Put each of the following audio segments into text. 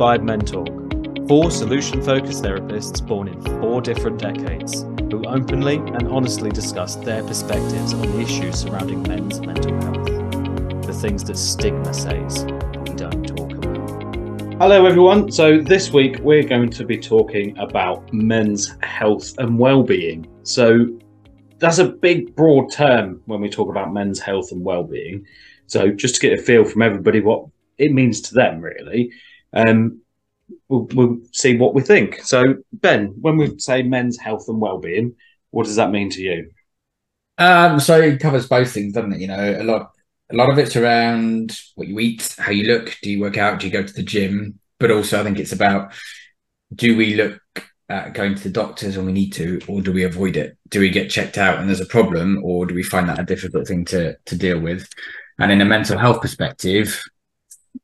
Inspired Men Talk, four solution focused therapists born in four different decades who openly and honestly discuss their perspectives on the issues surrounding men's mental health, the things that stigma says we don't talk about. Hello, everyone. So, this week we're going to be talking about men's health and well-being. So, that's a big, broad term when we talk about men's health and well-being. So, just to get a feel from everybody what it means to them, really, um, we'll, we'll see what we think. So, Ben, when we say men's health and well-being, what does that mean to you? Um, so it covers both things, doesn't it? You know, a lot, a lot of it's around what you eat, how you look. Do you work out? Do you go to the gym? But also, I think it's about do we look at going to the doctors when we need to, or do we avoid it? Do we get checked out and there's a problem, or do we find that a difficult thing to to deal with? And in a mental health perspective,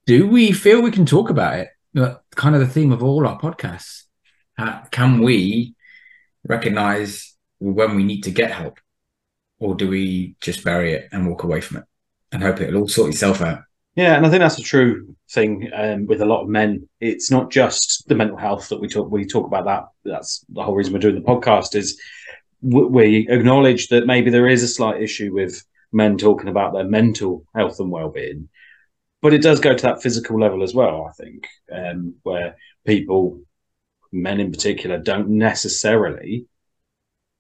do we feel we can talk about it? Kind of the theme of all our podcasts. Uh, can we recognize when we need to get help, or do we just bury it and walk away from it and hope it'll all sort itself out? Yeah, and I think that's a true thing um, with a lot of men. It's not just the mental health that we talk. We talk about that. That's the whole reason we're doing the podcast. Is we acknowledge that maybe there is a slight issue with men talking about their mental health and well-being, but it does go to that physical level as well. I think um, where people, men in particular, don't necessarily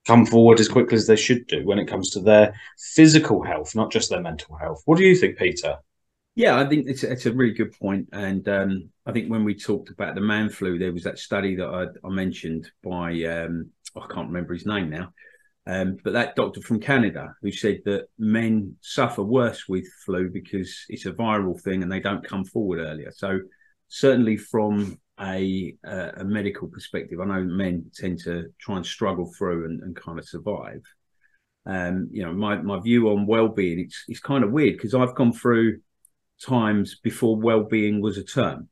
come forward as quickly as they should do when it comes to their physical health, not just their mental health. What do you think, Peter? Yeah, I think it's it's a really good point, and um, I think when we talked about the man flu, there was that study that I, I mentioned by um, I can't remember his name now, um, but that doctor from Canada who said that men suffer worse with flu because it's a viral thing and they don't come forward earlier. So certainly from a a medical perspective, I know men tend to try and struggle through and, and kind of survive. Um, you know, my my view on well-being it's it's kind of weird because I've gone through times before well-being was a term.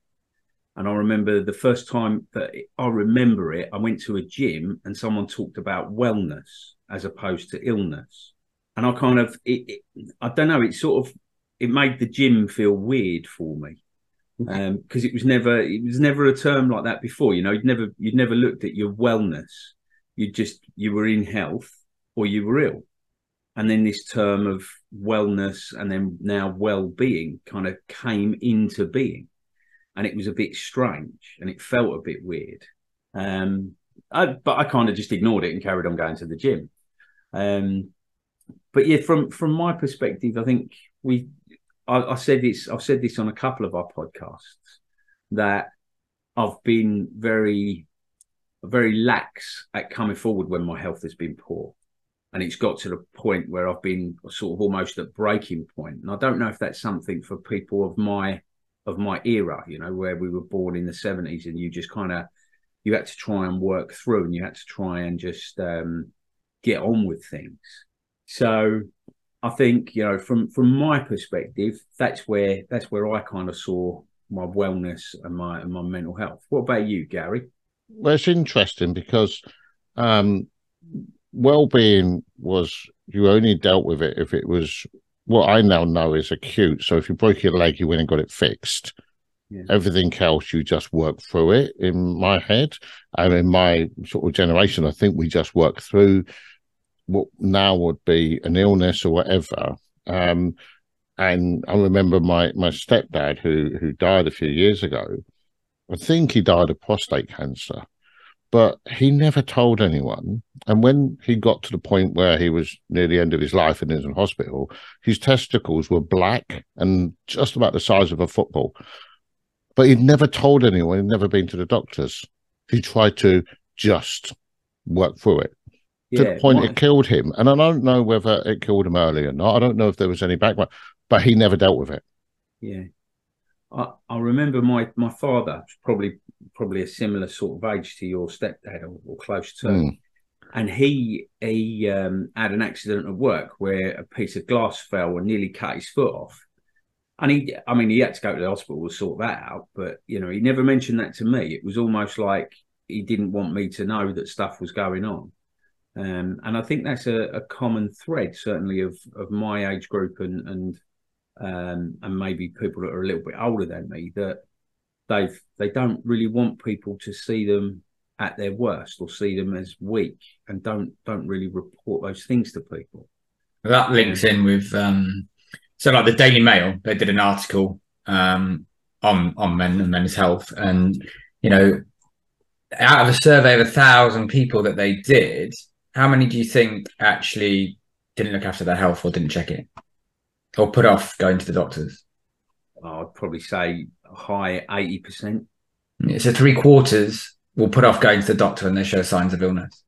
And I remember the first time that I remember it, I went to a gym and someone talked about wellness as opposed to illness. And I kind of, it, it, I don't know, it sort of, it made the gym feel weird for me because um, it was never, it was never a term like that before. You know, you'd never, you'd never looked at your wellness. You just, you were in health or you were ill and then this term of wellness and then now well-being kind of came into being and it was a bit strange and it felt a bit weird um, I, but i kind of just ignored it and carried on going to the gym um, but yeah from from my perspective i think we I, I said this i've said this on a couple of our podcasts that i've been very very lax at coming forward when my health has been poor and it's got to the point where I've been sort of almost at breaking point. And I don't know if that's something for people of my of my era, you know, where we were born in the seventies, and you just kind of you had to try and work through, and you had to try and just um, get on with things. So I think you know, from from my perspective, that's where that's where I kind of saw my wellness and my and my mental health. What about you, Gary? Well, it's interesting because um, well-being was you only dealt with it if it was what I now know is acute. So if you broke your leg, you went and got it fixed. Yeah. Everything else, you just work through it. In my head and in my sort of generation, I think we just work through what now would be an illness or whatever. Um, and I remember my my stepdad who who died a few years ago. I think he died of prostate cancer but he never told anyone. And when he got to the point where he was near the end of his life and is in hospital, his testicles were black and just about the size of a football. But he'd never told anyone, he'd never been to the doctors. He tried to just work through it. Yeah, to the point why? it killed him. And I don't know whether it killed him early or not. I don't know if there was any background, but he never dealt with it. Yeah. I, I remember my my father, probably probably a similar sort of age to your stepdad or, or close to. Mm. And he he um, had an accident at work where a piece of glass fell and nearly cut his foot off. And he, I mean, he had to go to the hospital to sort that out. But you know, he never mentioned that to me. It was almost like he didn't want me to know that stuff was going on. Um, and I think that's a, a, common thread, certainly of of my age group and and um, and maybe people that are a little bit older than me that Dave, they don't really want people to see them at their worst or see them as weak and don't don't really report those things to people. That links in with um, so like the Daily Mail, they did an article um, on on men and men's health, and you know, out of a survey of a thousand people that they did, how many do you think actually didn't look after their health or didn't check it, or put off going to the doctors? I'd probably say high eighty percent. So three quarters will put off going to the doctor when they show signs of illness.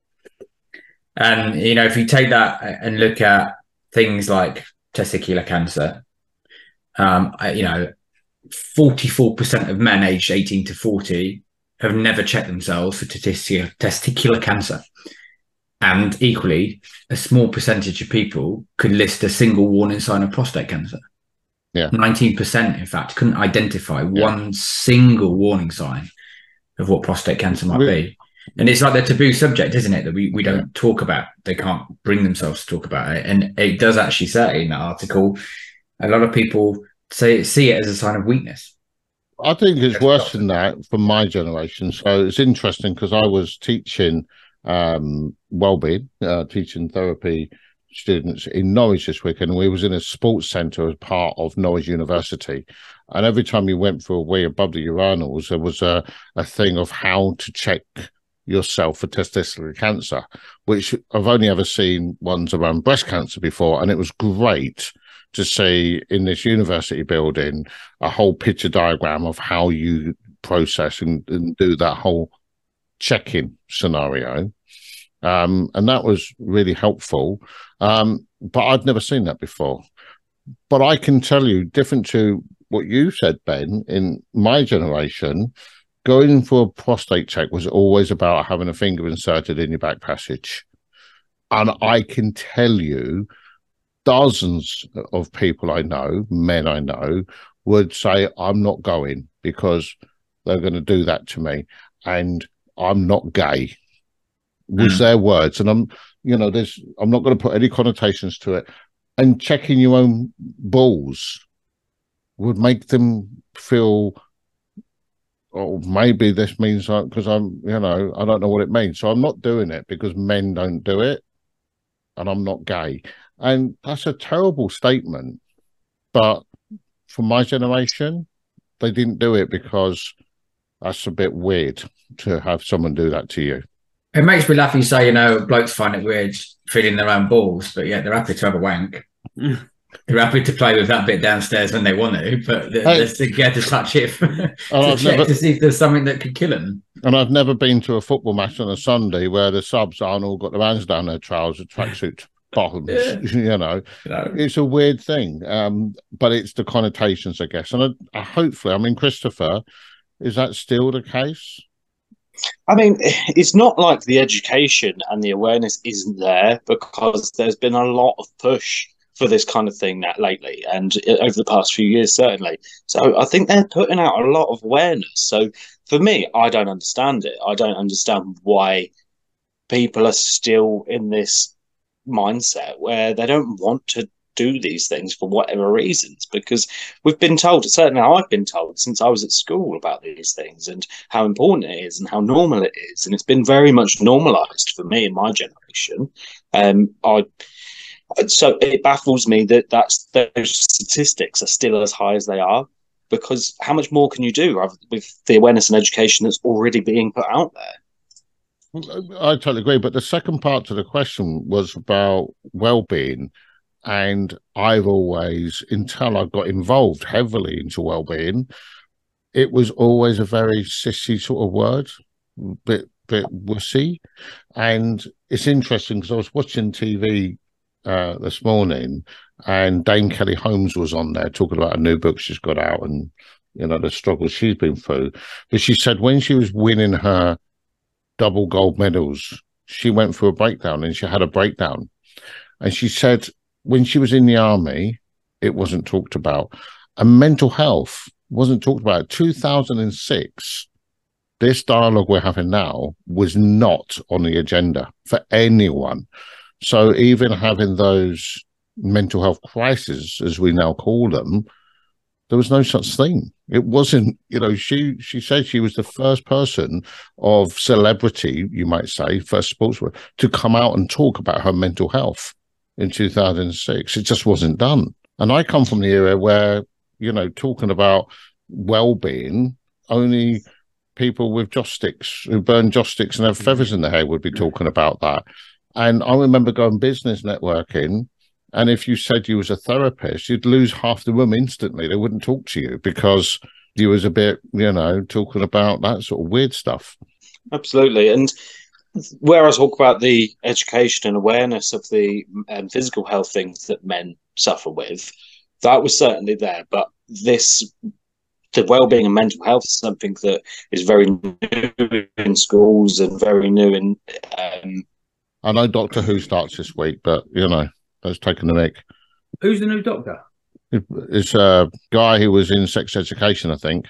And you know, if you take that and look at things like testicular cancer, um, you know, forty-four percent of men aged eighteen to forty have never checked themselves for testicular, testicular cancer. And equally, a small percentage of people could list a single warning sign of prostate cancer. Yeah. 19%, in fact, couldn't identify yeah. one single warning sign of what prostate cancer might be. And it's like the taboo subject, isn't it? That we, we don't talk about. They can't bring themselves to talk about it. And it does actually say in that article, a lot of people say see it as a sign of weakness. I think it's worse than that for my generation. So it's interesting because I was teaching um, well-being, uh, teaching therapy students in Norwich this weekend. We was in a sports centre as part of Norwich University. And every time you went for a wee above the urinals, there was a, a thing of how to check yourself for testicular cancer, which I've only ever seen ones around breast cancer before. And it was great to see in this university building a whole picture diagram of how you process and, and do that whole check-in scenario. Um, and that was really helpful. Um, but I'd never seen that before. But I can tell you, different to what you said, Ben, in my generation, going for a prostate check was always about having a finger inserted in your back passage. And I can tell you, dozens of people I know, men I know, would say, I'm not going because they're going to do that to me. And I'm not gay, was mm. their words. And I'm, you know, there's, I'm not going to put any connotations to it. And checking your own balls would make them feel, oh, maybe this means because I'm, you know, I don't know what it means. So I'm not doing it because men don't do it and I'm not gay. And that's a terrible statement. But for my generation, they didn't do it because that's a bit weird to have someone do that to you. It makes me laugh. You say, you know, blokes find it weird feeling their own balls, but yet they're happy to have a wank. they're happy to play with that bit downstairs when they want to, but they're, hey. they're scared to touch it to, check never, to see if there's something that could kill them. And I've never been to a football match on a Sunday where the subs aren't all got their hands down their trousers, tracksuit bottoms. Yeah. You, know, you know, it's a weird thing, um, but it's the connotations, I guess. And I, I hopefully, I mean, Christopher, is that still the case? I mean, it's not like the education and the awareness isn't there because there's been a lot of push for this kind of thing that lately and over the past few years certainly. So i think they're putting out a lot of awareness. So for me i don't understand it. I don't understand why people are still in this mindset where they don't want to do these things for whatever reasons because we've been told certainly i've been told since i was at school about these things and how important it is and how normal it is and it's been very much normalized for me in my generation um i so it baffles me that that's those statistics are still as high as they are because how much more can you do with the awareness and education that's already being put out there I totally agree. But the second part to the question was about well-being, and I've always, until I got involved heavily into well-being, it was always a very sissy sort of word, bit bit wussy. And it's interesting because I was watching TV uh, this morning, and Dame Kelly Holmes was on there talking about a new book she's got out and you know the struggles she's been through. But she said when she was winning her double gold medals, she went through a breakdown and she had a breakdown, and she said when she was in the army, it wasn't talked about. And mental health wasn't talked about. 2006, this dialogue we're having now was not on the agenda for anyone. So even having those mental health crises, as we now call them, There was no such thing. It wasn't, you know, she she said she was the first person of celebrity, you might say, first sportswoman, to come out and talk about her mental health in 2006. It just wasn't done. And I come from the era where, you know, talking about well-being, only people with joss sticks who burn joss sticks and have feathers in their hair would be talking about that. And I remember going business networking and if you said you was a therapist, you'd lose half the room instantly. They wouldn't talk to you because you was a bit, you know, talking about that sort of weird stuff. Absolutely. And where I talk about the education and awareness of the um, physical health things that men suffer with, that was certainly there. But this, the well-being and mental health is something that is very new in schools and very new in. Um, I know Doctor Who starts this week, but you know that's taking the mic. Who's the new doctor? It's a guy who was in sex education, I think.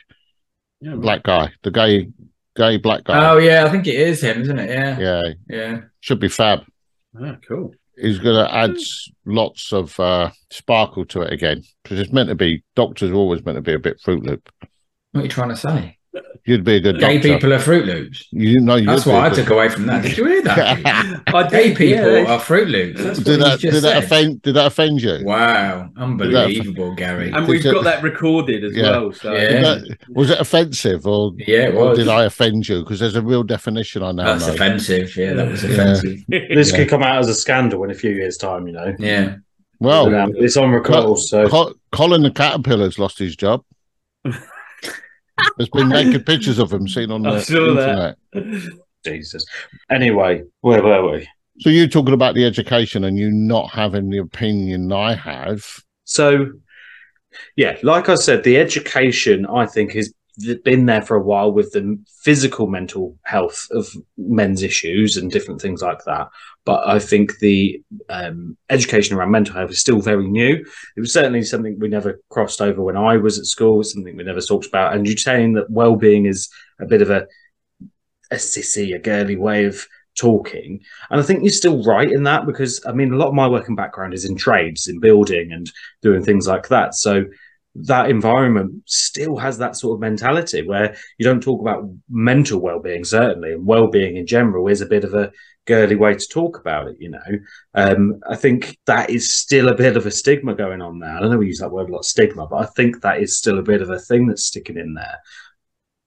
Yeah, Black guy, the gay, gay black guy. Oh yeah, I think it is him, isn't it? Yeah, Yeah, yeah. should be fab. Ah, cool. He's going to add lots of uh, sparkle to it again because it's meant to be. Doctors are always meant to be a bit Fruit Loop. What are you trying to say? You'd be a good Gay doctor. people are Fruit Loops. You know, That's be what a I good- took away from that. Did you hear that? I Gay people yeah. are Fruit Loops. That's Did that? Did that said. offend? Did that offend you? Wow, unbelievable, Gary. And we've Did got that recorded as Yeah. well. So Yeah. That, was it offensive or, Yeah, it or was. did I offend you? Because there's a real definition I now That's know. offensive. Yeah, that was Yeah. offensive. this Yeah. could come out as a scandal in a few years' time, you know. Yeah. Well, it's on record, so Colin the Caterpillar's lost his job. There's been naked pictures of him seen on I the saw that. internet. Jesus. Anyway, where were we? So you're talking about the education and you not having the opinion I have. So, yeah, like I said, the education I think has been there for a while with the physical mental health of men's issues and different things like that. But I think the um, education around mental health is still very new. It was certainly something we never crossed over when I was at school. It's something we never talked about. And you're saying that well-being is a bit of a a sissy, a girly way of talking. And I think you're still right in that because I mean, a lot of my working background is in trades, in building, and doing things like that. So that environment still has that sort of mentality where you don't talk about mental well-being certainly and well-being in general is a bit of a girly way to talk about it you know. Um, i think that is still a bit of a stigma going on there i don't know we use that word a lot stigma but i think that is still a bit of a thing that's sticking in there.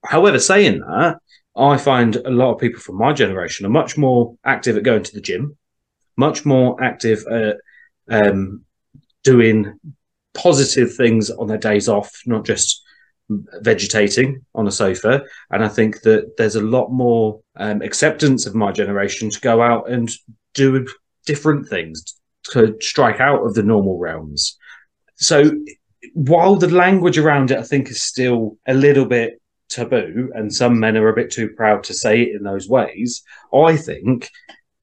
However saying that i find a lot of people from my generation are much more active at going to the gym much more active at um, doing positive things on their days off, not just vegetating on a sofa. And I think that there's a lot more um, acceptance of my generation to go out and do different things to strike out of the normal realms. So while the language around it, I think, is still a little bit taboo, and some men are a bit too proud to say it in those ways, I think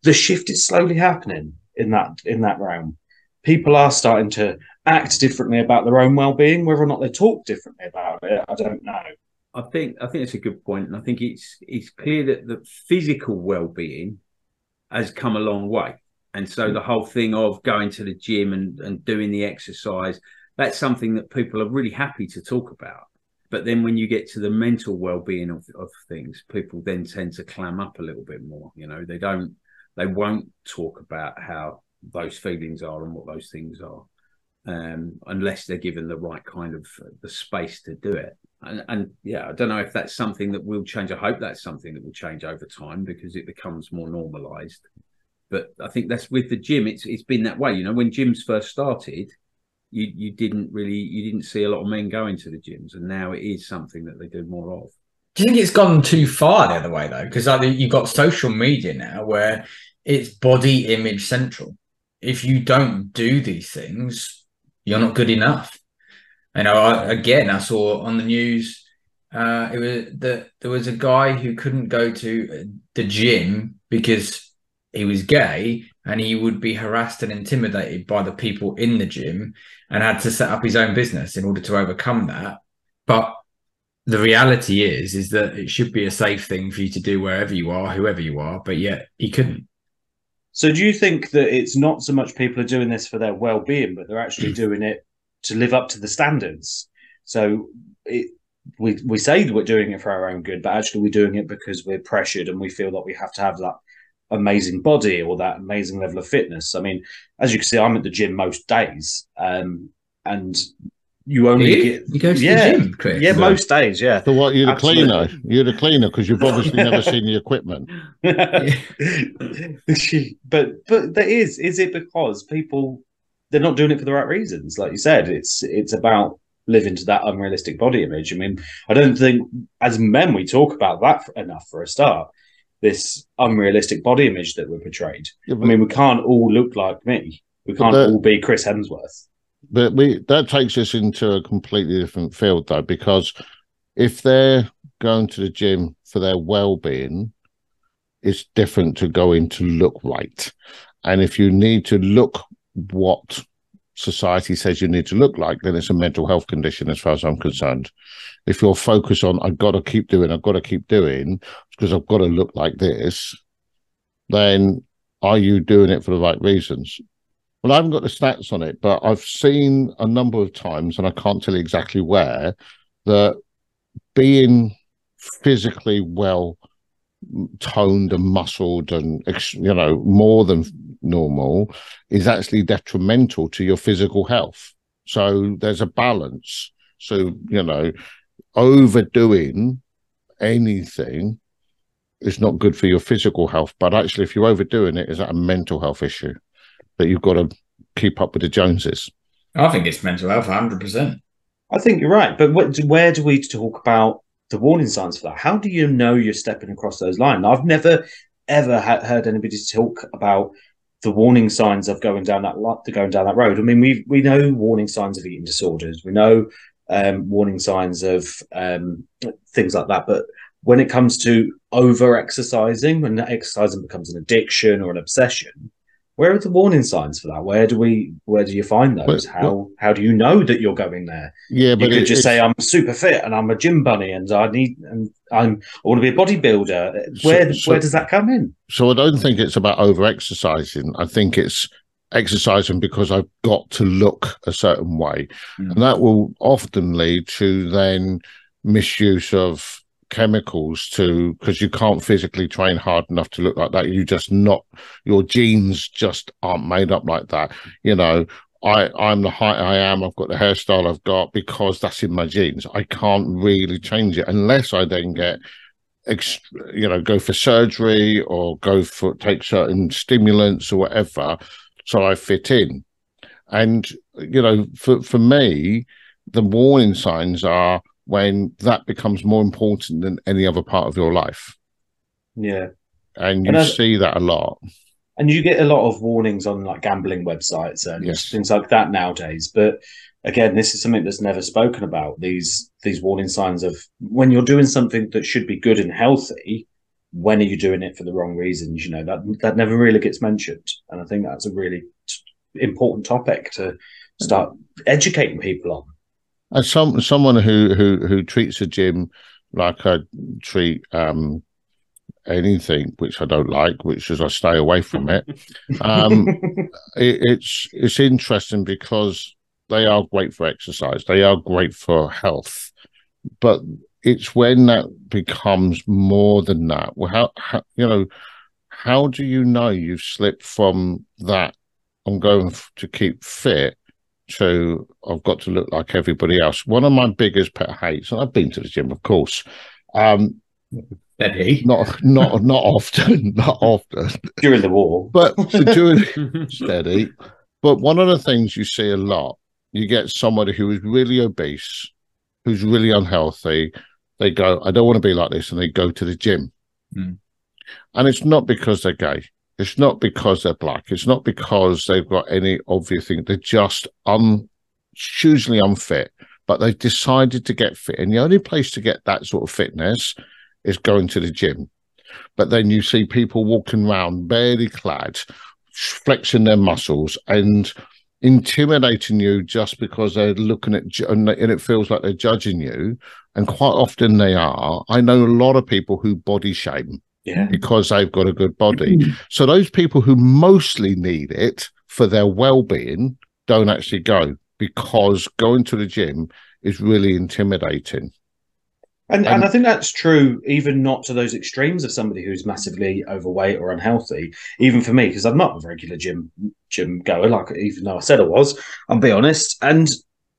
the shift is slowly happening in that in that realm. People are starting to act differently about their own well-being. Whether or not they talk differently about it, I don't know. I think I think it's a good point, and I think it's it's clear that the physical well-being has come a long way, and so the whole thing of going to the gym and and doing the exercise that's something that people are really happy to talk about. But then when you get to the mental well-being of of things, people then tend to clam up a little bit more. You know, they don't they won't talk about how those feelings are and what those things are um, unless they're given the right kind of uh, the space to do it. And, and yeah, I don't know if that's something that will change. I hope that's something that will change over time because it becomes more normalized. But I think that's with the gym. It's it's been that way. You know, when gyms first started, you you didn't really you didn't see a lot of men going to the gyms, and now it is something that they do more of. Do you think it's gone too far the other way though? Because like, you've got social media now where it's body image central. If you don't do these things, you're not good enough. You know, I, again, I saw on the news, uh, it was that there was a guy who couldn't go to the gym because he was gay and he would be harassed and intimidated by the people in the gym and had to set up his own business in order to overcome that. But the reality is, is that it should be a safe thing for you to do wherever you are, whoever you are, but yet he couldn't. So, do you think that it's not so much people are doing this for their well-being, but they're actually doing it to live up to the standards? So it, we we say that we're doing it for our own good, but actually we're doing it because we're pressured and we feel that we have to have that amazing body or that amazing level of fitness. I mean, as you can see, I'm at the gym most days, um, and you only You? get You go to yeah, the gym, Chris? yeah, most days, yeah. So what? You're the Absolutely. cleaner. You're the cleaner because you've obviously never seen the equipment. but but there is is it because people they're not doing it for the right reasons like you said it's it's about living to that unrealistic body image i mean i don't think as men we talk about that for, enough for a start this unrealistic body image that we're portrayed Yeah, i mean we can't all look like me we can't the- all be chris hemsworth but we that takes us into a completely different field though, because if they're going to the gym for their well-being, it's different to going to look right. And if you need to look what society says you need to look like, then it's a mental health condition as far as I'm concerned. If you're focused on I've got to keep doing, I've got to keep doing because I've got to look like this, then are you doing it for the right reasons? Well, I haven't got the stats on it, but I've seen a number of times, and I can't tell you exactly where, that being physically well toned and muscled and you know more than normal is actually detrimental to your physical health. So there's a balance. So you know, overdoing anything is not good for your physical health. But actually, if you're overdoing it, is that a mental health issue that you've got to keep up with the Joneses? I think it's mental health, hundred percent. i think you're right but what, where do we talk about the warning signs for that how do you know you're stepping across those lines i've never ever ha- heard anybody talk about the warning signs of going down that lo- going down that road. I mean, we we know warning signs of eating disorders. We know um, warning signs of um, things like that. But when it comes to over exercising, when that exercising becomes an addiction or an obsession, where are the warning signs for that? Where do we where do you find those? But- how how do you know that you're going there? Yeah, You but could it- just say I'm super fit and I'm a gym bunny and I need and I'm I want to be a bodybuilder. Where so- where does that come in? So I don't think it's about over exercising. I think it's exercising because I've got to look a certain way. Mm. And that will often lead to then misuse of chemicals to because you can't physically train hard enough to look like that. You just not your genes just aren't made up like that. You know, I, I'm the height I am, I've got the hairstyle I've got because that's in my genes. I can't really change it unless I then get you know go for surgery or go for take certain stimulants or whatever so i fit in and you know for for me the warning signs are when that becomes more important than any other part of your life Yeah. and you And see that a lot And you get a lot of warnings on like gambling websites and Yes. things like that nowadays. But again, this is something that's never spoken about. These these warning signs of when you're doing something that should be good and healthy, when are you doing it for the wrong reasons? You know, that that never really gets mentioned. And I think that's a really important topic to start educating people on. As some someone who who who treats a gym like I treat um anything which I don't like, which is I stay away from it. Um, it, it's it's interesting because they are great for exercise. They are great for health, but it's when that becomes more than that. Well, how, how you know how do you know you've slipped from that? I'm going f- to keep fit to I've got to look like everybody else. One of my biggest pet hates, and I've been to the gym, of course. Um, Eddie. not not not often, not often, During the war. but during steady. But one of the things you see a lot, you get somebody who is really obese, who's really unhealthy. They go, I don't want to be like this, and they go to the gym. Mm. And it's not because they're gay. It's not because they're black. It's not because they've got any obvious thing. They're just un, hugely unfit, but they've decided to get fit. And the only place to get that sort of fitness is going to the gym. But then you see people walking around barely clad, flexing their muscles and intimidating you just because they're looking at and and it feels like they're judging you. And quite often they are. I know a lot of people who body shame Yeah. because they've got a good body. Mm. So those people who mostly need it for their well-being don't actually go because going to the gym is really intimidating. And, And- and I think that's true, even not to those extremes of somebody who's massively overweight or unhealthy. Even for me, because I'm not a regular gym gym goer, like even though I said I was, I'll be honest. And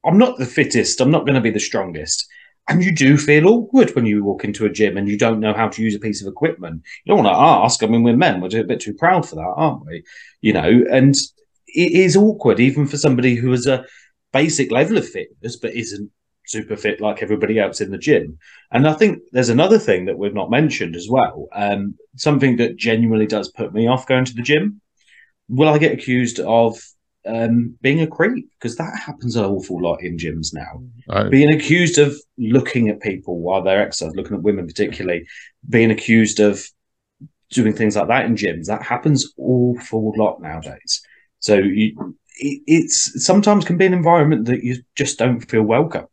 I'm not the fittest. I'm not going to be the strongest. And you do feel awkward when you walk into a gym and you don't know how to use a piece of equipment. You don't want to ask. I mean, we're men. We're a bit too proud for that, aren't we? You know, and it is awkward even for somebody who has a basic level of fitness but isn't super fit like everybody else in the gym. And I think there's another thing that we've not mentioned as well. Um, something that genuinely does put me off going to the gym. Will I get accused of um, being a creep? Because that happens an awful lot in gyms now. I, Being accused of looking at people while they're exercising, looking at women particularly, being accused of doing things like that in gyms. That happens awful lot nowadays. So you, it, it's sometimes can be an environment that you just don't feel welcome.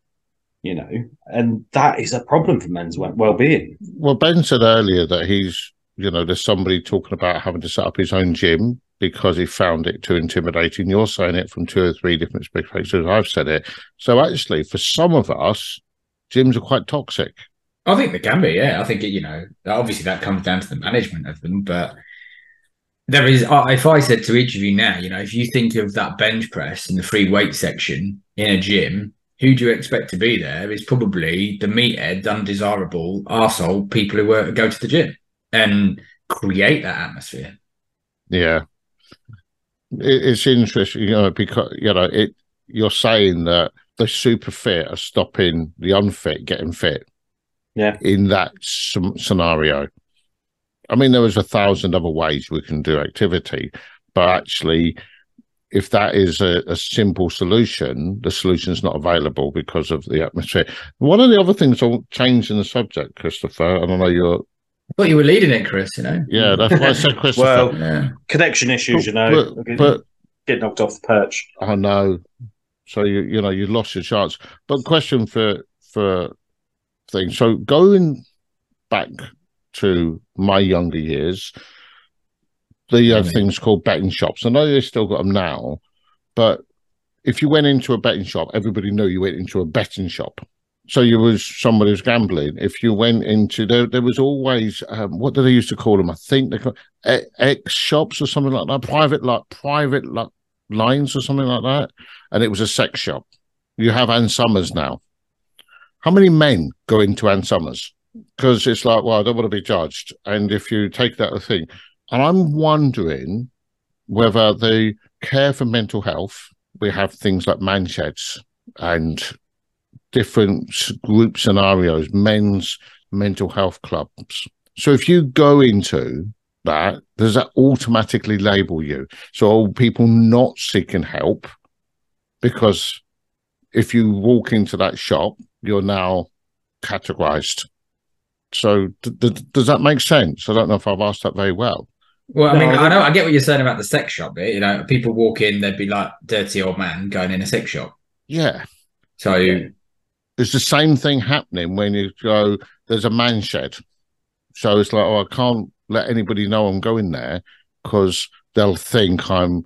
You know, and that is a problem for men's well-being. well, Ben said earlier that he's, you know, there's somebody talking about having to set up his own gym because he found it too intimidating. You're saying it from two or three different perspectives. I've said it. So actually, for some of us, gyms are quite toxic. I think they can be, yeah. I think it, you know, obviously that comes down to the management of them, but there is. If I said to each of you now, you know, if you think of that bench press in the free weight section in a gym, who do you expect to be there? Is probably the meathead, undesirable arsehole people who uh, go to the gym and create that atmosphere. Yeah. It, it's interesting, you know, because, you know, it, you're saying that the super fit are stopping the unfit getting fit. Yeah. In that scenario. I mean, there was a thousand other ways we can do activity, but actually, if that is a, a simple solution, the solution is not available because of the atmosphere. One of the other things I'll change in the subject, Christopher, and I know you're, Thought you were leading it, Chris. You know. yeah, that's why I said Christopher. Well, Yeah. connection issues, you know, but, but get knocked off the perch. I know. So you you know you lost your chance. But question for for things. So going back to my younger years, they had Mhm. things called betting shops. I know they still got them now, but if you went into a betting shop, everybody knew you went into a betting shop. So you was somebody who's gambling. If you went into there, there was always um, what do they used to call them? I think they call X shops or something like that. Private like private like lines or something like that. And it was a sex shop. You have Ann Summers now. How many men go into Ann Summers? Because it's like, well, I don't want to be judged. And if you take that thing, and I'm wondering whether they care for mental health. We have things like man sheds and different group scenarios, men's mental health clubs. So if you go into that, does that automatically label you? So people not seeking help because if you walk into that shop, you're now categorized. So d- d- does that make sense? I don't know if I've asked that very well. Well, I mean, I I know I get what you're saying about the sex shop bit. You know, people walk in, they'd be like dirty old man going in a sex shop. Yeah. So Yeah. It's the same thing happening when you go, there's a man shed. So it's like, oh, I can't let anybody know I'm going there because they'll think I'm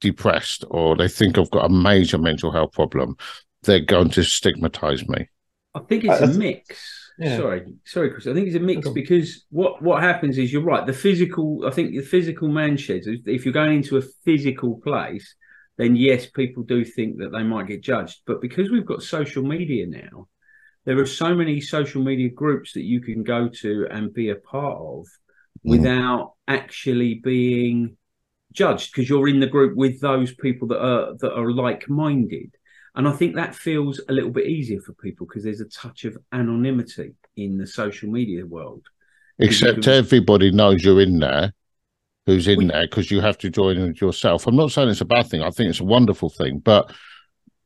depressed or they think I've got a major mental health problem. They're going to stigmatize me. I think it's I- I a th- mix. Yeah. Sorry, sorry, Chris. I think it's a mix Cool. because what what happens is you're right. The physical, I think the physical man sheds. If if you're going into a physical place, then yes, people do think that they might get judged. But because we've got social media now, there are so many social media groups that you can go to and be a part of Mm. without actually being judged because you're in the group with those people that are that are like-minded and i think that feels a little bit easier for people because there's a touch of anonymity in the social media world Except can- everybody knows you're in there who's in We- there because you have to join it yourself. I'm not saying it's a bad thing. I think it's a wonderful thing, but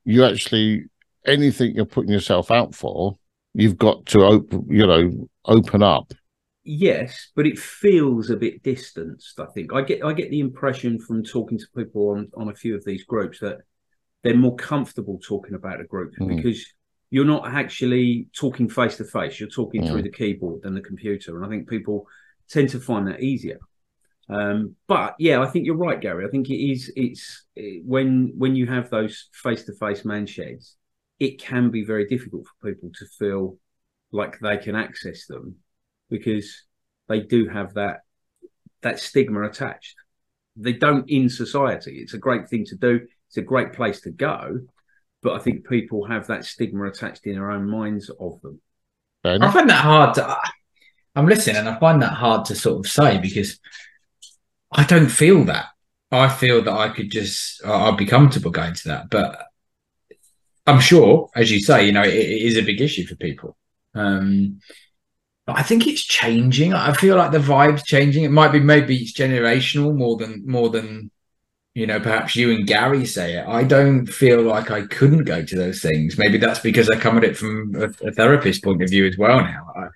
you actually anything you're putting yourself out for, you've got to open, you know, open up. yes but it feels a bit distanced i think i get i get the impression from talking to people on on a few of these groups that they're more comfortable talking about a group Mm. because you're not actually talking face to face you're talking Mm. through the keyboard and the computer and i think people tend to find that easier um but yeah i think you're right gary i think it is it's it, when when you have those face to face man sheds it can be very difficult for people to feel like they can access them because they do have that that stigma attached. They don't in society. It's a great thing to do. It's a great place to go, but I think people have that stigma attached in their own minds of them. I find that hard to. I'm listening, and I find that hard to sort of say because I don't feel that. I feel that I could just I'd be comfortable going to that, but I'm sure, as you say, you know, it, it is a big issue for people. Um, but I think it's changing. I feel like the vibe's changing. It might be maybe it's generational more than more than you know. Perhaps you and Gary say it. I don't feel like I couldn't go to those things. Maybe that's because I come at it from a, a therapist point of view as well now. I,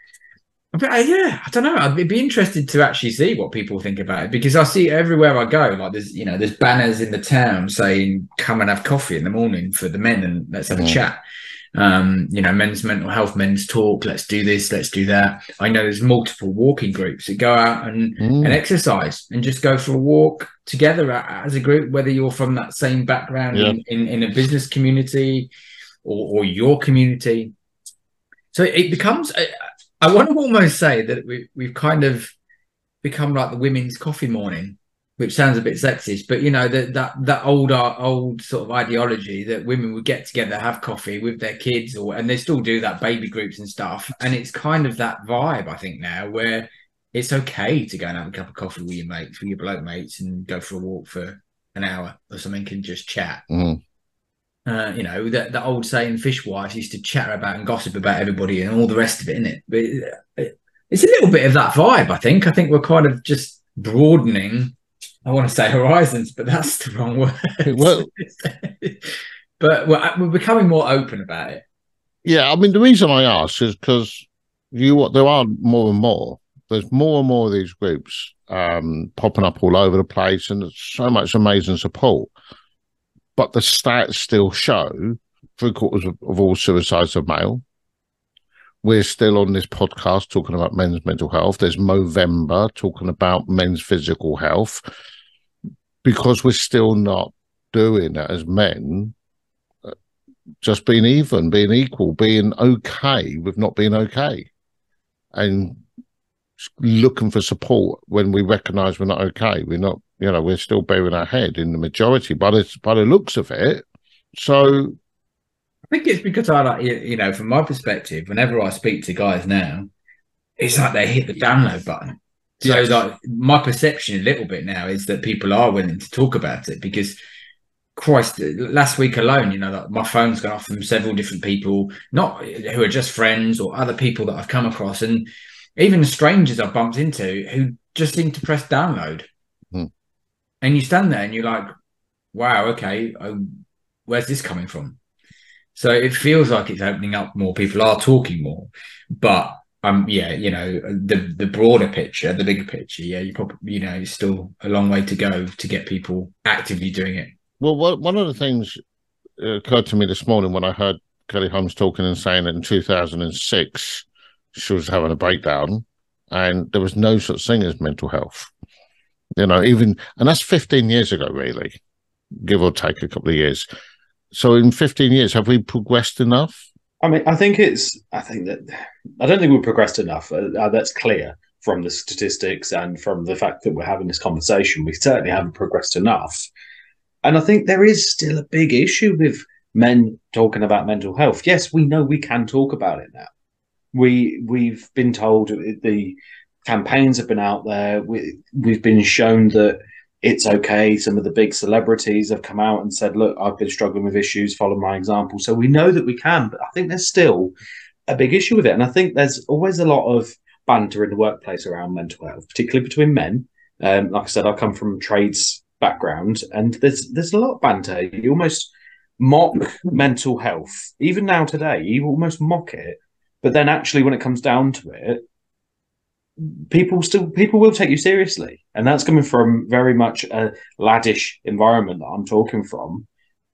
but uh, yeah, I don't know. I'd be interested to actually see what people think about it because I see everywhere I go, like there's you know there's banners in the town saying come and have coffee in the morning for the men and let's have a chat. Um, you know, men's mental health, men's talk. Let's do this, let's do that. I know there's multiple walking groups that go out and Mm. and exercise and just go for a walk together as a group, whether you're from that same background Yeah. in, in, in a business community or, or your community. So it becomes, I, I want to almost say that we, we've kind of become like the women's coffee morning, which sounds a bit sexist, but you know, that, that, that old, uh, old sort of ideology that women would get together, have coffee with their kids or, and they still do that baby groups and stuff. And it's kind of that vibe, I think now where it's okay to go and have a cup of coffee with your mates, with your bloke mates, and go for a walk for an hour or something and just chat. Mm. Uh, you know, that the old saying, fishwives used to chatter about and gossip about everybody and all the rest of it, innit? But it, it, it's a little bit of that vibe, I think. I think we're kind of just broadening. I want to say horizons, but that's the wrong word. But we're, we're becoming more open about it. Yeah, I mean the reason I ask is because you there are more and more. There's more and more of these groups um, popping up all over the place, and there's so much amazing support. But the stats still show three quarters of, of all suicides are male. We're still on this podcast talking about men's mental health. There's Movember talking about men's physical health because we're still not doing it as men uh, just being even, being equal, being okay with not being okay, and looking for support when we recognise we're not okay. We're not, you know, we're still bearing our head in the majority, but it's by the looks of it. So I think it's because I like, you you know, from my perspective, whenever I speak to guys now, it's like they hit the download button. So, Yes. like, my perception a little bit now is that people are willing to talk about it because, Christ, last week alone, you know, like, my phone's gone off from several different people, not who are just friends or other people that I've come across, and even strangers I've bumped into who just seem to press download. Hmm. And you stand there and you're like, wow, okay, um, where's this coming from? So it feels like it's opening up more. People are talking more, but um, yeah, you know, the the broader picture, the bigger picture, yeah, you probably, you know, it's still a long way to go to get people actively doing it. Well, one one of the things uh, occurred to me this morning when I heard Kelly Holmes talking and saying that in 2006 she was having a breakdown and there was no such thing as mental health. You know, even, and that's 15 years ago, really, give or take a couple of years. So in 15 years, have we progressed enough? I mean, I think it's. I think that I don't think we've progressed enough. Uh, uh, that's clear from the statistics and from the fact that we're having this conversation. We certainly haven't progressed enough, and I think there is still a big issue with men talking about mental health. Yes, we know we can talk about it now. We we've been told the campaigns have been out there. We we've been shown that it's okay. Some of the big celebrities have come out and said, "Look, I've been struggling with issues. Follow my example." So we know that we can, but I think there's still a big issue with it, and I think there's always a lot of banter in the workplace around mental health, particularly between men. Um, like I said, I come from trades background, and there's there's a lot of banter. You almost mock mental health, even now today. You almost mock it, but then actually, when it comes down to it, people still people will take you seriously. And that's coming from very much a laddish environment that i'm talking from.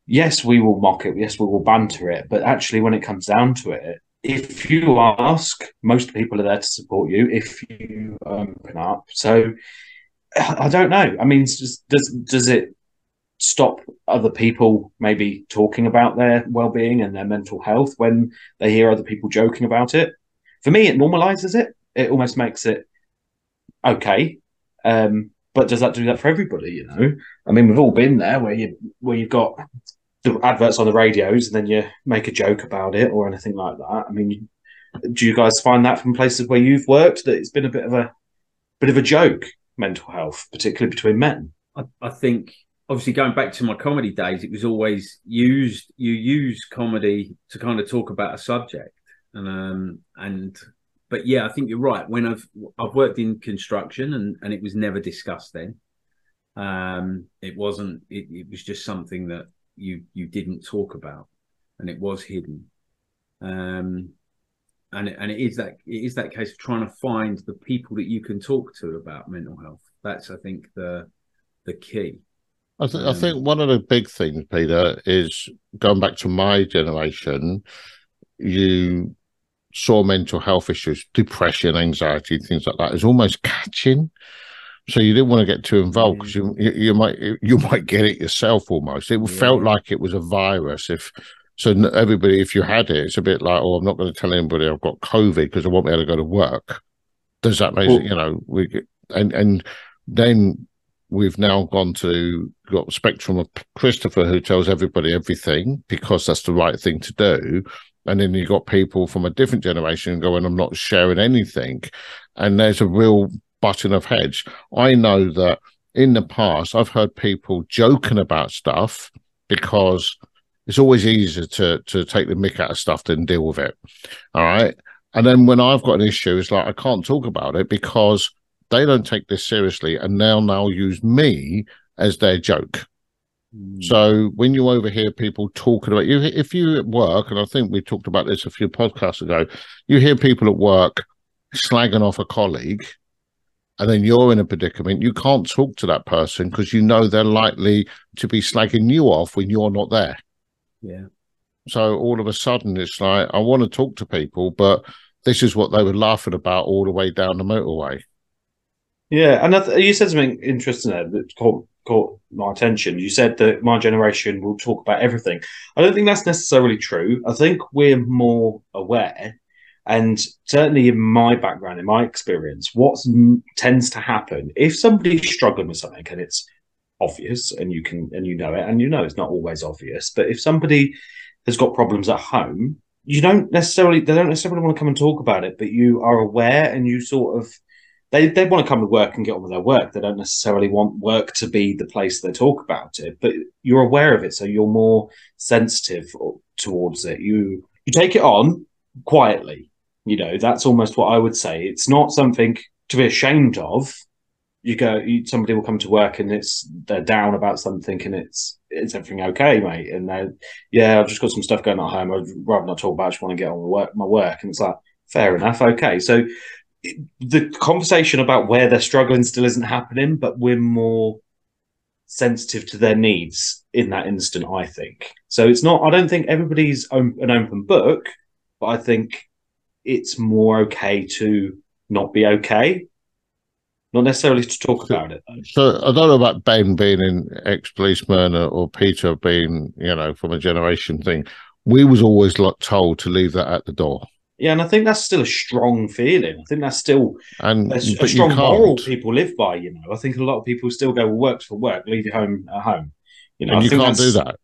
Yes we will mock it. Yes we will banter it. But actually when it comes down to it if you ask most people are there to support you if you um, open up. So i don't know. I mean does does it stop other people maybe talking about their well-being and their mental health when they hear other people joking about it? For me it normalizes it it almost makes it okay. Um, but does that do that for everybody you know? I mean we've all been there where you where you've got the adverts on the radios and then you make a joke about it or anything like that. I mean do you guys find that from places where you've worked that it's been a bit of a bit of a joke mental health particularly between men? I, I think obviously going back to my comedy days, it was always used. You use comedy to kind of talk about a subject, and um, and but yeah, I think you're right. When I've I've worked in construction, and and it was never discussed then. Um, it wasn't. It, it was just something that you you didn't talk about, and it was hidden. Um, and and it is that it is that case of trying to find the people that you can talk to about mental health. That's I think the the key. I, th- um, I think one of the big things, Peter, is going back to my generation. You saw mental health issues, depression, anxiety, things like that, is almost catching. So you didn't want to get too involved because you, you, you might you might get it yourself almost. It yeah. felt like it was a virus. If so, everybody, if you had it, it's a bit like, oh, I'm not going to tell anybody I've got COVID because I won't be able to go to work. Does that make well, you know we and and then we've now gone to got spectrum of Christopher who tells everybody everything because that's the right thing to do. And then you've got people from a different generation going, I'm not sharing anything. And there's a real button of hedge. I know that in the past, I've heard people joking about stuff because it's always easier to to take the mick out of stuff than deal with it. All right. And then when I've got an issue, it's like I can't talk about it because they don't take this seriously and they'll now use me as their joke. Mm. So when you overhear people talking about you, if you at work, and I think we talked about this a few podcasts ago, you hear people at work slagging off a colleague, and then you're in a predicament, you can't talk to that person because you know they're likely to be slagging you off when you're not there. Yeah. So all of a sudden, it's like I want to talk to people, but this is what they were laughing about all the way down the motorway. Yeah, and th- you said something interesting there that caught, caught my attention. You said that my generation will talk about everything. I don't think that's necessarily true. I think we're more aware, and certainly in my background, in my experience, what tends to happen if somebody's struggling with something and it's obvious, and you can and you know it, and you know it's not always obvious, but if somebody has got problems at home, you don't necessarily they don't necessarily want to come and talk about it, but you are aware and you sort of they they want to come to work and get on with their work. They don't necessarily want work to be the place they talk about it, but you're aware of it, so you're more sensitive towards it. You you take it on quietly. You know that's almost what I would say. It's not something to be ashamed of. You go, you, somebody will come to work and it's they're down about something and it's it's everything okay, mate? And they yeah, I've just got some stuff going on at home. I'd rather not talk about. It, I just want to get on with work, my work, and it's like fair enough, okay. So the conversation about where they're struggling still isn't happening, but we're more sensitive to their needs in that instant. I think so. It's not. I don't think everybody's an open book, but I think it's more okay to not be okay. Not necessarily to talk about it. Though. So I don't know about Ben being an ex-policeman or, or Peter being, you know, from a generation thing. We was always like told to leave that at the door. Yeah, and I think that's still a strong feeling. I think that's still and, a, a strong moral people live by. You know, I think a lot of people still go, "Well, works for work, leave your home at home." You know, and you can't do that.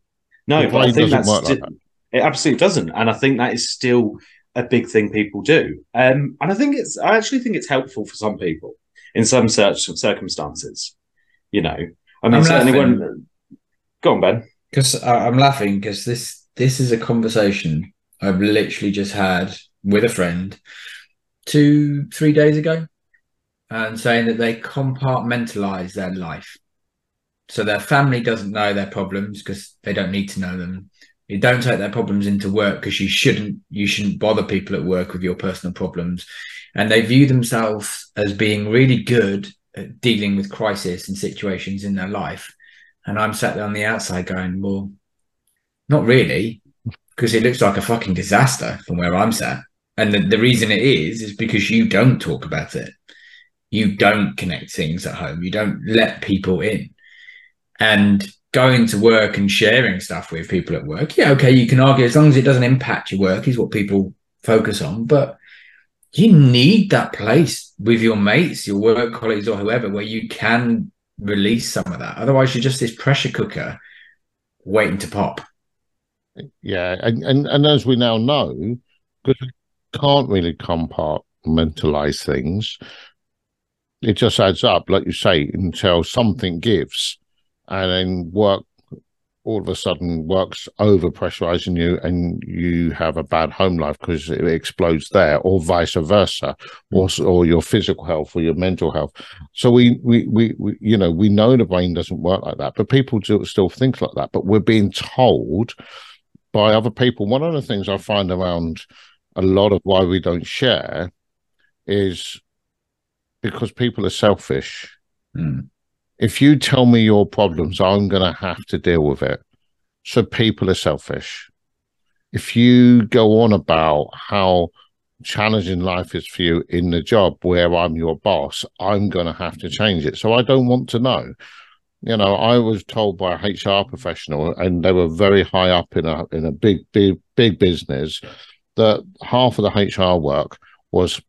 No, but I think that's like that. it absolutely doesn't, and I think that is still a big thing people do. Um, and I think it's, I actually think it's helpful for some people in some circumstances. You know, I mean, certainly when. Go on, Ben. Because I'm laughing because this this is a conversation I've literally just had with a friend two, three days ago and saying that they compartmentalize their life. So their family doesn't know their problems because they don't need to know them. You don't take their problems into work because you shouldn't you shouldn't bother people at work with your personal problems. And they view themselves as being really good at dealing with crisis and situations in their life. And I'm sat there on the outside going, well, not really, because it looks like a fucking disaster from where I'm sat. And the, the reason it is, is because you don't talk about it. You don't connect things at home. You don't let people in. And going to work and sharing stuff with people at work, yeah, okay, you can argue as long as it doesn't impact your work is what people focus on. But you need that place with your mates, your work colleagues, or whoever, where you can release some of that. Otherwise, you're just this pressure cooker waiting to pop. Yeah, and and, and as we now know, because can't really compartmentalize things, it just adds up, like you say, until something gives and then work all of a sudden works over pressurizing you and you have a bad home life because it explodes there or vice versa or, or your physical health or your mental health. So we, we we we you know we know the brain doesn't work like that but people do still think like that but we're being told by other people. One of the things i find around a lot of why we don't share is because people are selfish Mm. if you tell me your problems, I'm going to have to deal with it. So people are selfish. If you go on about how challenging life is for you in the job where I'm your boss, I'm going to have to change it. So I don't want to know. You know, I was told by a HR professional, and they were very high up in a in a big big big business, that half of the HR work was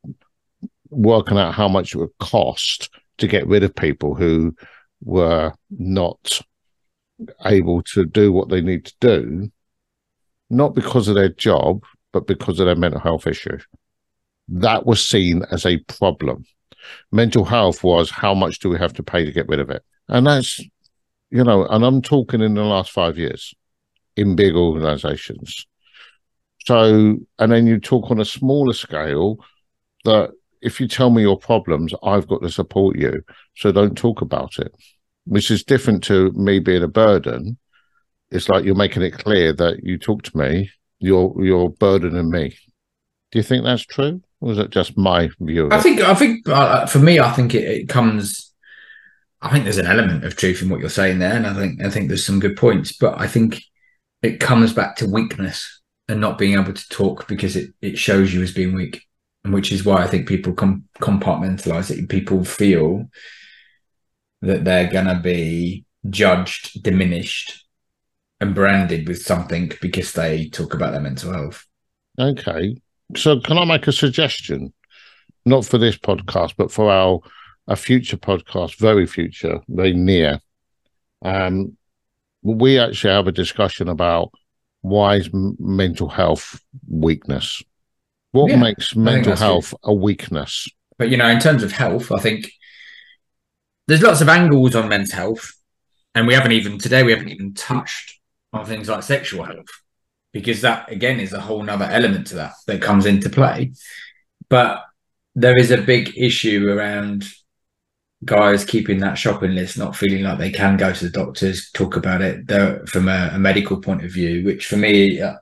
working out how much it would cost to get rid of people who were not able to do what they need to do, not because of their job, but because of their mental health issue. That was seen as a problem. Mental health was how much do we have to pay to get rid of it? And that's, you know, and I'm talking in the last five years in big organizations. So, and then you talk on a smaller scale that if you tell me your problems, I've got to support you. So don't talk about it, which is different to me being a burden. It's like you're making it clear that you talk to me, you're you're burdening me. Do you think that's true, or is it just my view? I think I think uh, for me, I think it, it comes. I think there's an element of truth in what you're saying there, and I think I think there's some good points. But I think it comes back to weakness and not being able to talk because it it shows you as being weak, which is why I think people com- compartmentalize it. People feel that they're gonna be judged, diminished, and branded with something because they talk about their mental health. Okay. So can I make a suggestion? Not for this podcast, but for our a future podcast, very future, very near. Um, we actually have a discussion about why is mental health weakness? What Yeah, makes mental that's good. health a weakness? But you know, in terms of health, I think there's lots of angles on men's health, and we haven't even today we haven't even touched on things like sexual health because that again is a whole nother element to that that comes into play. But there is a big issue around guys keeping that shopping list, not feeling like they can go to the doctors, talk about it from a, a medical point of view, which for me, uh,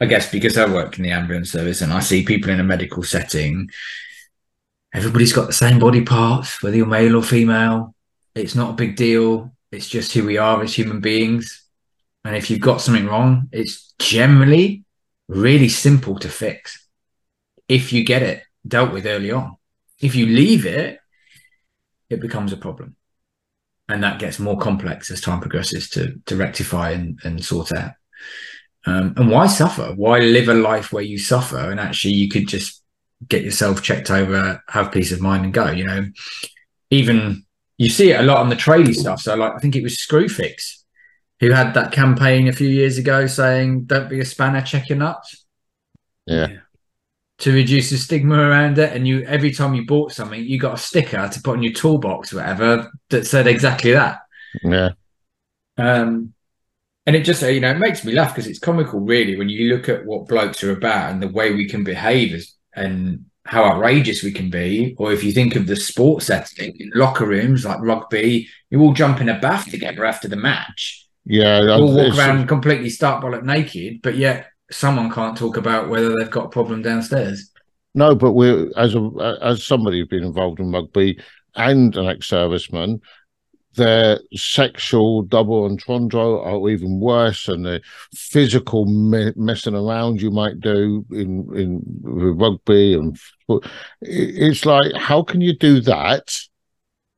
I guess because I work in the ambulance service and I see people in a medical setting, everybody's got the same body parts, whether you're male or female. It's not a big deal. It's just who we are as human beings. And if you've got something wrong, it's generally really simple to fix if you get it dealt with early on. If you leave it, it becomes a problem. And that gets more complex as time progresses to, to rectify and, and sort out. Um, and why suffer? Why live a life where you suffer and actually you could just get yourself checked over, have peace of mind and go, you know? Even you see it a lot on the tradie stuff. So like I think it was Screwfix who had that campaign a few years ago saying, Don't be a spanner, check your nuts Yeah. To reduce the stigma around it. And you every time you bought something, you got a sticker to put on your toolbox or whatever that said exactly that. Yeah. Um, and it just, you know, it makes me laugh because it's comical, really, when you look at what blokes are about and the way we can behave as, and how outrageous we can be. Or if you think of the sports setting, locker rooms like rugby, you all jump in a bath together after the match. Yeah. All walk around completely stark bollock naked, but yet someone can't talk about whether they've got a problem downstairs. No, but we're as a as somebody who's been involved in rugby and an ex-serviceman, their sexual double entendre are even worse, and the physical me- messing around you might do in in rugby and it's like how can you do that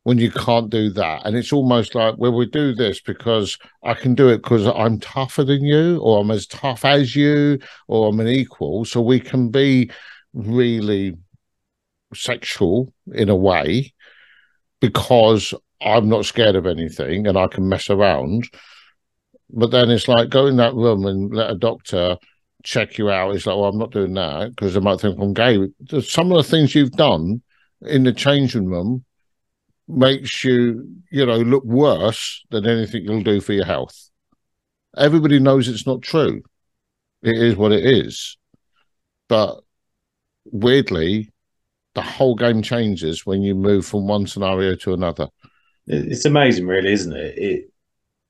when you can't do that. And it's almost like, well, we do this because I can do it because I'm tougher than you, or I'm as tough as you, or I'm an equal. So we can be really sexual in a way because I'm not scared of anything and I can mess around. But then it's like go in that room and let a doctor check you out. It's like, well, I'm not doing that because they might think I'm gay. Some of the things you've done in the changing room makes you, you know, look worse than anything you'll do for your health. Everybody knows it's not true. It is what it is. But weirdly, the whole game changes when you move from one scenario to another. It's amazing, really, isn't it? It,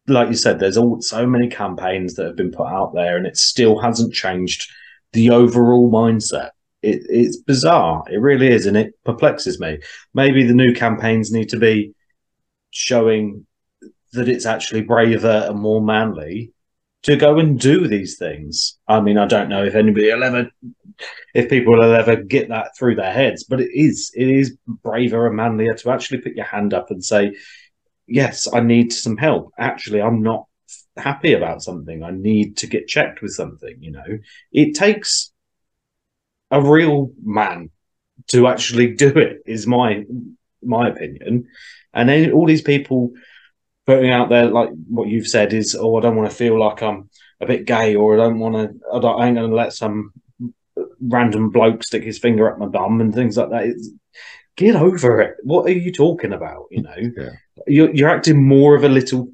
like you said, there's all so many campaigns that have been put out there, and it still hasn't changed the overall mindset. It, it's bizarre. It really is, and it perplexes me. Maybe the new campaigns need to be showing that it's actually braver and more manly to go and do these things. I mean, I don't know if anybody will ever, if people will ever get that through their heads, but it is, it is braver and manlier to actually put your hand up and say, yes, I need some help. Actually, I'm not happy about something. I need to get checked with something. You know, it takes a real man to actually do it. Is my my opinion. And then all these people putting out there, like what you've said, is oh, I don't want to feel like I'm a bit gay, or I don't want to. I, don't, I ain't going to let some random bloke stick his finger up my bum and things like that. It's, get over it. What are you talking about? You know, Yeah. you're you're acting more of a little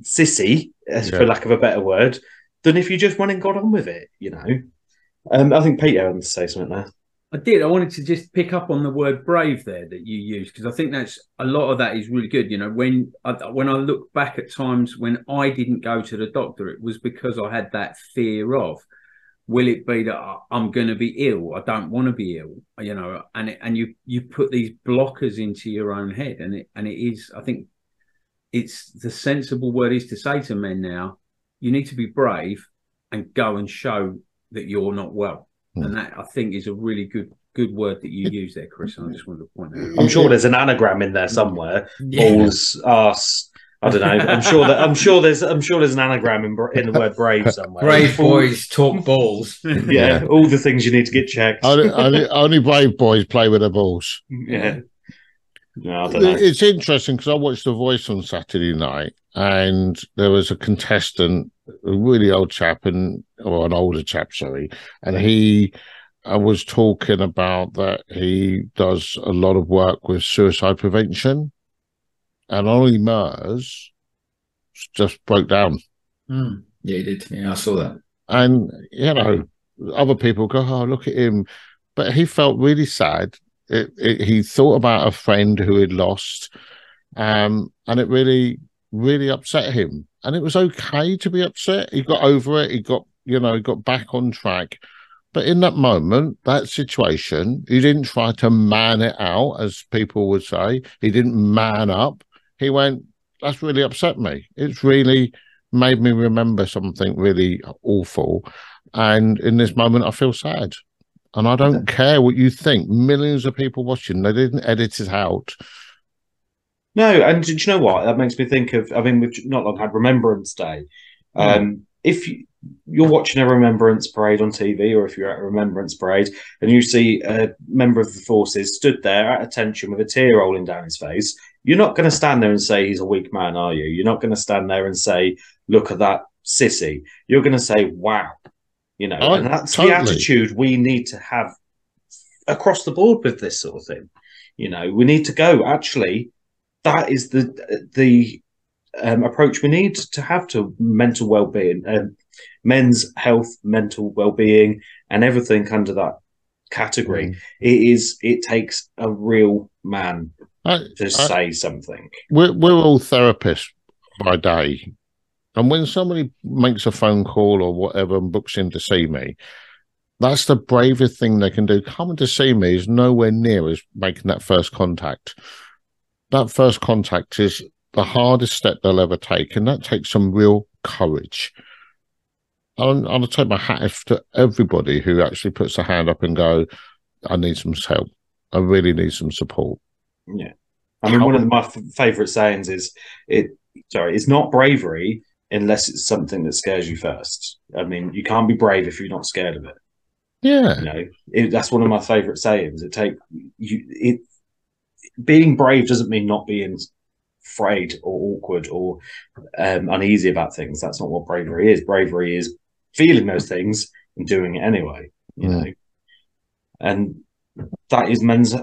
sissy, as Yeah. for lack of a better word, than if you just went and got on with it. You know. Um, I think Peter wanted to say something there. I did. I wanted to just pick up on the word brave there that you used because I think that's a lot of that is really good. You know, when I, when I look back at times when I didn't go to the doctor, it was because I had that fear of, will it be that I'm going to be ill? I don't want to be ill. You know, and it, and you you put these blockers into your own head, and it and it is. I think it's the sensible word is to say to men now, you need to be brave and go and show that you're not well. Hmm. And that I think is a really good good word that you use there, Chris. And I just wanted to point out. I'm sure there's an anagram in there somewhere. Yeah. Balls, ass. I don't know. I'm sure that I'm sure there's I'm sure there's an anagram in, in the word brave somewhere. Brave boys talk balls. Yeah, all the things you need to get checked. Only, only, only brave boys play with their balls. yeah. No, I don't know. It's interesting because I watched The Voice on Saturday night, and there was a contestant, a really old chap, and or an older chap, sorry, and he uh, was talking about that he does a lot of work with suicide prevention, and Ollie Murs just broke down, Hmm. Yeah, he did. Yeah, I saw that. and you know, other people go, "Oh, look at him," but he felt really sad. It, it, he thought about a friend who he'd lost, um, and it really, really upset him. And it was okay to be upset. He got over it. He got, you know, he got back on track. But in that moment, that situation, he didn't try to man it out, as people would say. He didn't man up. He went, "That's really upset me. It's really." made me remember something really awful. And in this moment, I feel sad. And I don't care what you think. Millions of people watching, they didn't edit it out. No, and do you know what? That makes me think of. I mean, we've not long had Remembrance Day. Um, if you, you're watching a Remembrance Parade on TV, or if you're at a Remembrance Parade and you see a member of the forces stood there at attention with a tear rolling down his face, you're not going to stand there and say he's a weak man, are you? You're not going to stand there and say, "Look at that sissy." You're going to say, "Wow," you know, Oh, and that's totally. the attitude we need to have across the board with this sort of thing. You know, we need to go. Actually, that is the the um, approach we need to have to mental well-being, um, men's health, mental well-being, and everything under that category. It is. It takes a real man I, to I- say something. we're, we're all therapists by day. And when somebody makes a phone call or whatever and books in to see me, that's the bravest thing they can do. Coming to see me is nowhere near as making that first contact. That first contact is the hardest step they'll ever take, and that takes some real courage. I'll, I'll take my hat off to everybody who actually puts their hand up and go, I need some help. I really need some support. Yeah. I mean, How- one of my f- favorite sayings is it. Sorry, it's not bravery unless it's something that scares you first. I mean, you can't be brave if you're not scared of it. Yeah. You know, it, that's one of my favorite sayings. It take you. It being brave doesn't mean not being afraid or awkward or um, uneasy about things. That's not what bravery is. Bravery is feeling those things and doing it anyway. You Mm. know, and that is men's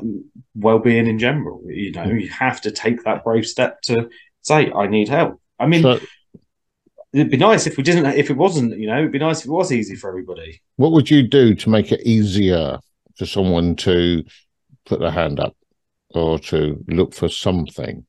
well-being in general. You know, you have to take that brave step to say, "I need help." I mean, So, it'd be nice if we didn't. If it wasn't, you know, it'd be nice if it was easy for everybody. what would you do to make it easier for someone to put their hand up or to look for something?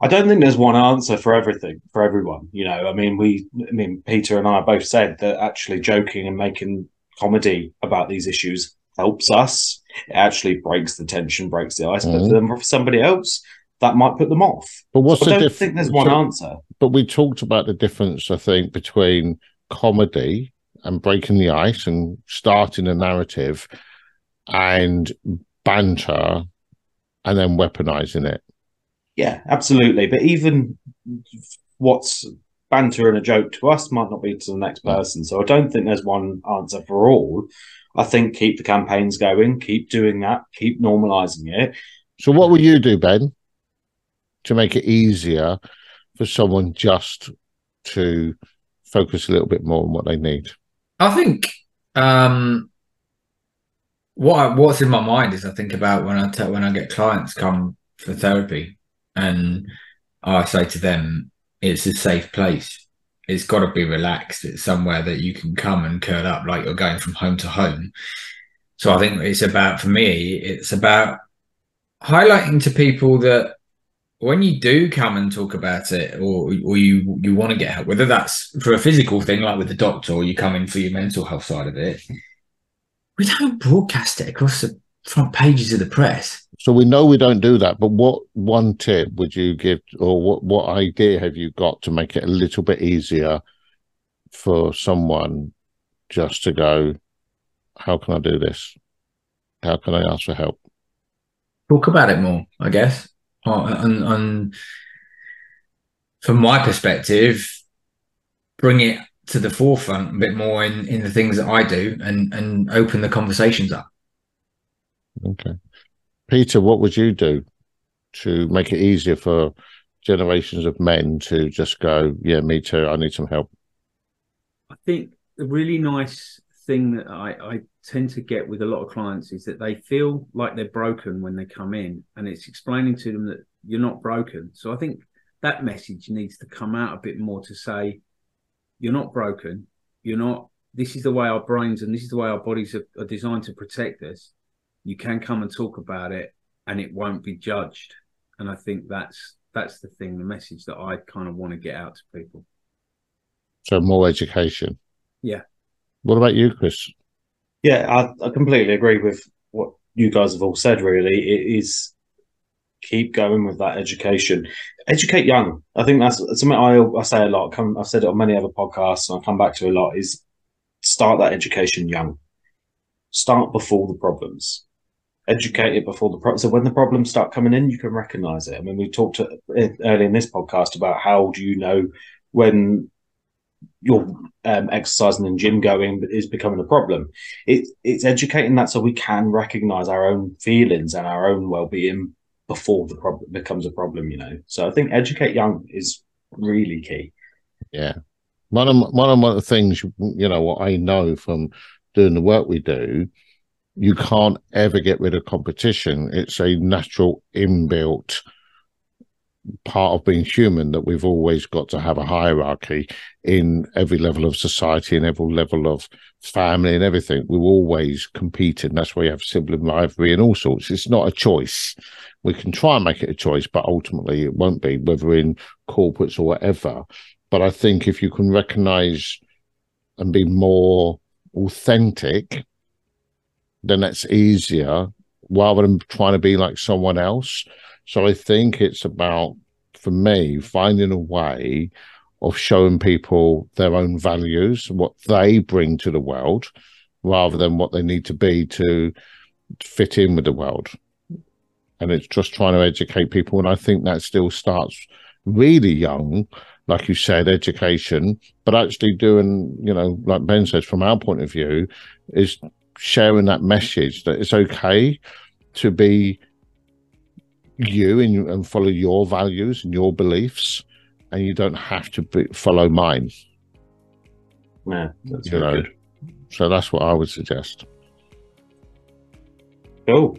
I don't think there's one answer for everything for everyone. You know, I mean, we, I mean, Peter and I both said that actually joking and making comedy about these issues helps us. It actually breaks the tension, breaks the ice. But Mhm. for, somebody else, that might put them off. But what's I the don't difference? think there's one answer. but we talked about the difference, I think, between comedy and breaking the ice and starting a narrative and banter and then weaponizing it. Yeah, absolutely. But even what's banter and a joke to us might not be to the next person. So I don't think there's one answer for all. I think keep the campaigns going, keep doing that, keep normalizing it. So, what will you do, Ben, to make it easier for someone just to focus a little bit more on what they need? I think um, what I, what's in my mind is I think about when I tell when I get clients come for therapy, and I say to them, it's a safe place. It's got to be relaxed. It's somewhere that you can come and curl up like you're going from home to home. So I think it's about for me, it's about highlighting to people that when you do come and talk about it or or you you want to get help whether that's for a physical thing like with the doctor or you come in for your mental health side of it we don't broadcast it across the front pages of the press So we know we don't do that, but what one tip would you give, or what what idea have you got to make it a little bit easier for someone just to go, how can I do this? How can I ask for help? talk about it more i guess Uh, and, and from my perspective bring it to the forefront a bit more in in the things that i do and and open the conversations up Okay, Peter, what would you do to make it easier for generations of men to just go, yeah, me too, I need some help. I think the really nice thing that I, I tend to get with a lot of clients is that they feel like they're broken when they come in, and it's explaining to them that you're not broken. So I think that message needs to come out a bit more to say, you're not broken. You're not. This is the way our brains and this is the way our bodies are, are designed to protect us. You can come and talk about it, and it won't be judged. And I think that's that's the thing, the message that I kind of want to get out to people. So more education. Yeah. What about you, Chris? Yeah, I, I completely agree with what you guys have all said. Really, it is keep going with that education. Educate young. I think that's something I, I say a lot. Come, I've said it on many other podcasts, and I come back to a lot. Is start that education young. Start before the problems. Educate it before the problem. So when the problems start coming in, you can recognize it. I mean, we talked to, early in this podcast about how do you know when your um, exercising and gym going is becoming a problem. It, it's educating that so we can recognize our own feelings and our own well-being before the problem becomes a problem. You know, so I think educate young is really key. Yeah. One of one of one of the things you know what I know from doing the work we do, you can't ever get rid of competition. It's a natural inbuilt part of being human that we've always got to have a hierarchy in every level of society and every level of family and everything. We're always competing. That's why you have sibling rivalry and all sorts. It's not a choice. We can try and make it a choice, but ultimately it won't be, whether in corporates or whatever. But I think if you can recognize and be more authentic, then that's easier rather than trying to be like someone else. So I think it's about, for me, finding a way of showing people their own values, what they bring to the world, rather than what they need to be to fit in with the world. And it's just trying to educate people. And I think that still starts really young, like you said, education, but actually doing, you know, like Ben says, from our point of view, is sharing that message that it's okay to be you and, and follow your values and your beliefs, and you don't have to be, follow mine. Yeah, that's You know. good. So that's what I would suggest. Cool.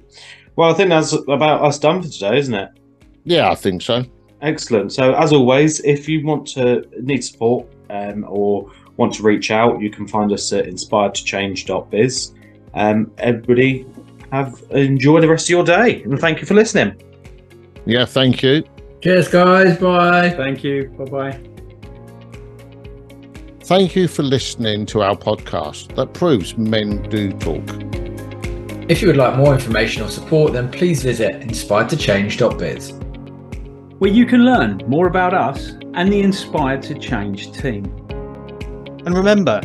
Well, I think that's about us done for today, isn't it? Yeah, I think so. Excellent. So, as always, if you want to need support um, or want to reach out, you can find us at inspiredtochange.biz. Um, everybody, have enjoy the rest of your day, and thank you for listening. Yeah, thank you. Cheers, guys. Bye. Thank you. Bye bye. Thank you for listening to our podcast that proves men do talk. If you would like more information or support, then please visit inspiredtochange.biz. Where you can learn more about us and the Inspired to Change team. And remember,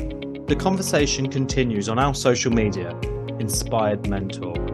the conversation continues on our social media, Inspired Men Talk.